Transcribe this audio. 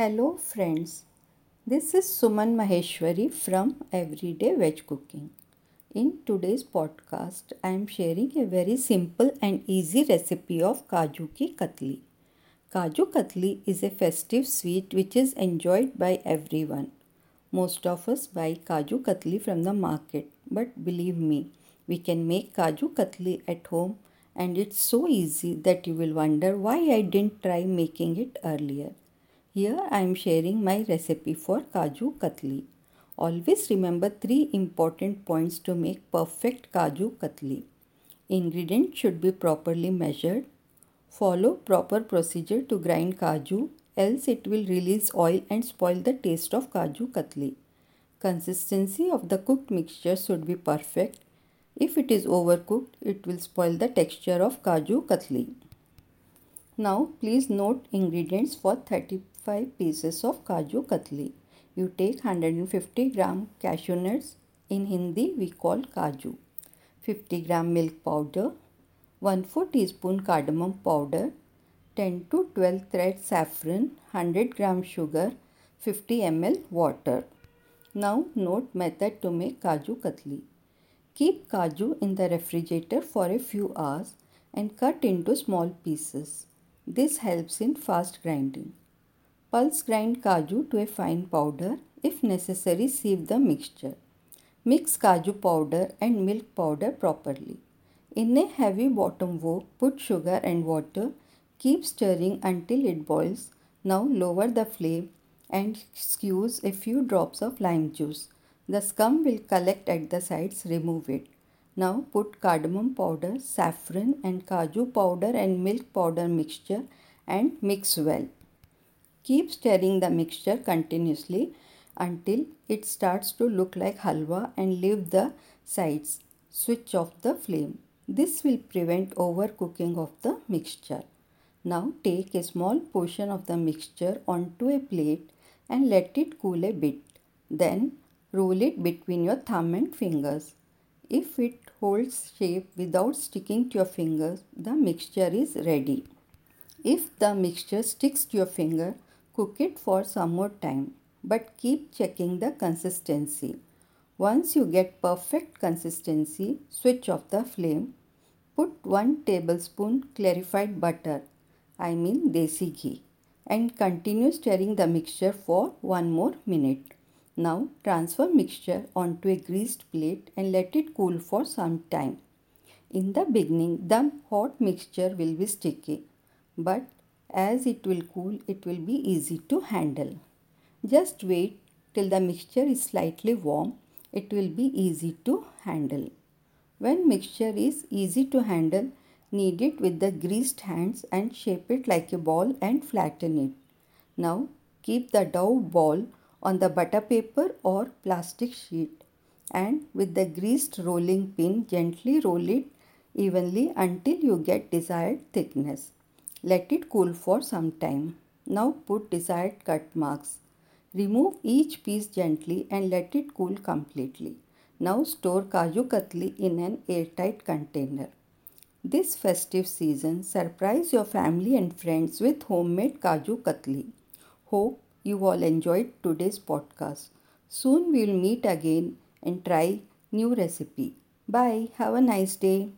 Hello friends, this is Suman Maheshwari from Everyday Veg Cooking. In today's podcast, I am sharing a very simple and easy recipe of Kaju ki Katli. Kaju Katli is a festive sweet which is enjoyed by everyone. Most of us buy Kaju Katli from the market, but believe me, we can make Kaju Katli at home and it's so easy that you will wonder why I didn't try making it earlier. Here I am sharing my recipe for Kaju Katli. Always remember three important points to make perfect Kaju Katli. Ingredients should be properly measured. Follow proper procedure to grind Kaju else it will release oil and spoil the taste of Kaju Katli. Consistency of the cooked mixture should be perfect. If it is overcooked, it will spoil the texture of Kaju Katli. Now please note ingredients for 30 5 pieces of Kaju Katli. You take 150 gram cashew nuts. In Hindi we call Kaju. 50 gram milk powder. 1 4 teaspoon cardamom powder. 10 to 12 thread saffron. 100 gram sugar. 50 ml water. Now note method to make Kaju Katli. Keep Kaju in the refrigerator for a few hours and cut into small pieces. This helps in fast grinding. Pulse grind kaju to a fine powder. If necessary, sieve the mixture. Mix kaju powder and milk powder properly. In a heavy bottom wok, put sugar and water. Keep stirring until it boils. Now lower the flame and squeeze a few drops of lime juice. The scum will collect at the sides. Remove it. Now put cardamom powder, saffron and kaju powder and milk powder mixture and mix well. Keep stirring the mixture continuously until it starts to look like halwa and leave the sides. Switch off the flame. This will prevent overcooking of the mixture. Now take a small portion of the mixture onto a plate and let it cool a bit. Then roll it between your thumb and fingers. If it holds shape without sticking to your fingers, the mixture is ready. If the mixture sticks to your finger, Cook it for some more time, but keep checking the consistency. Once you get perfect consistency, switch off the flame. Put 1 tablespoon clarified butter, I mean desi ghee, and continue stirring the mixture for 1 more minute. Now transfer mixture onto a greased plate and let it cool for some time. In the beginning, the hot mixture will be sticky, but as it will cool, it will be easy to handle. Just wait till the mixture is slightly warm. It will be easy to handle. When mixture is easy to handle, knead it with the greased hands and shape it like a ball and flatten it. Now keep the dough ball on the butter paper or plastic sheet and with the greased rolling pin gently roll it evenly until you get desired thickness. Let it cool for some time. Now put desired cut marks. Remove each piece gently and let it cool completely. Now store Kaju Katli in an airtight container. This festive season, surprise your family and friends with homemade Kaju Katli. Hope you all enjoyed today's podcast. Soon we will meet again and try new recipe. Bye. Have a nice day.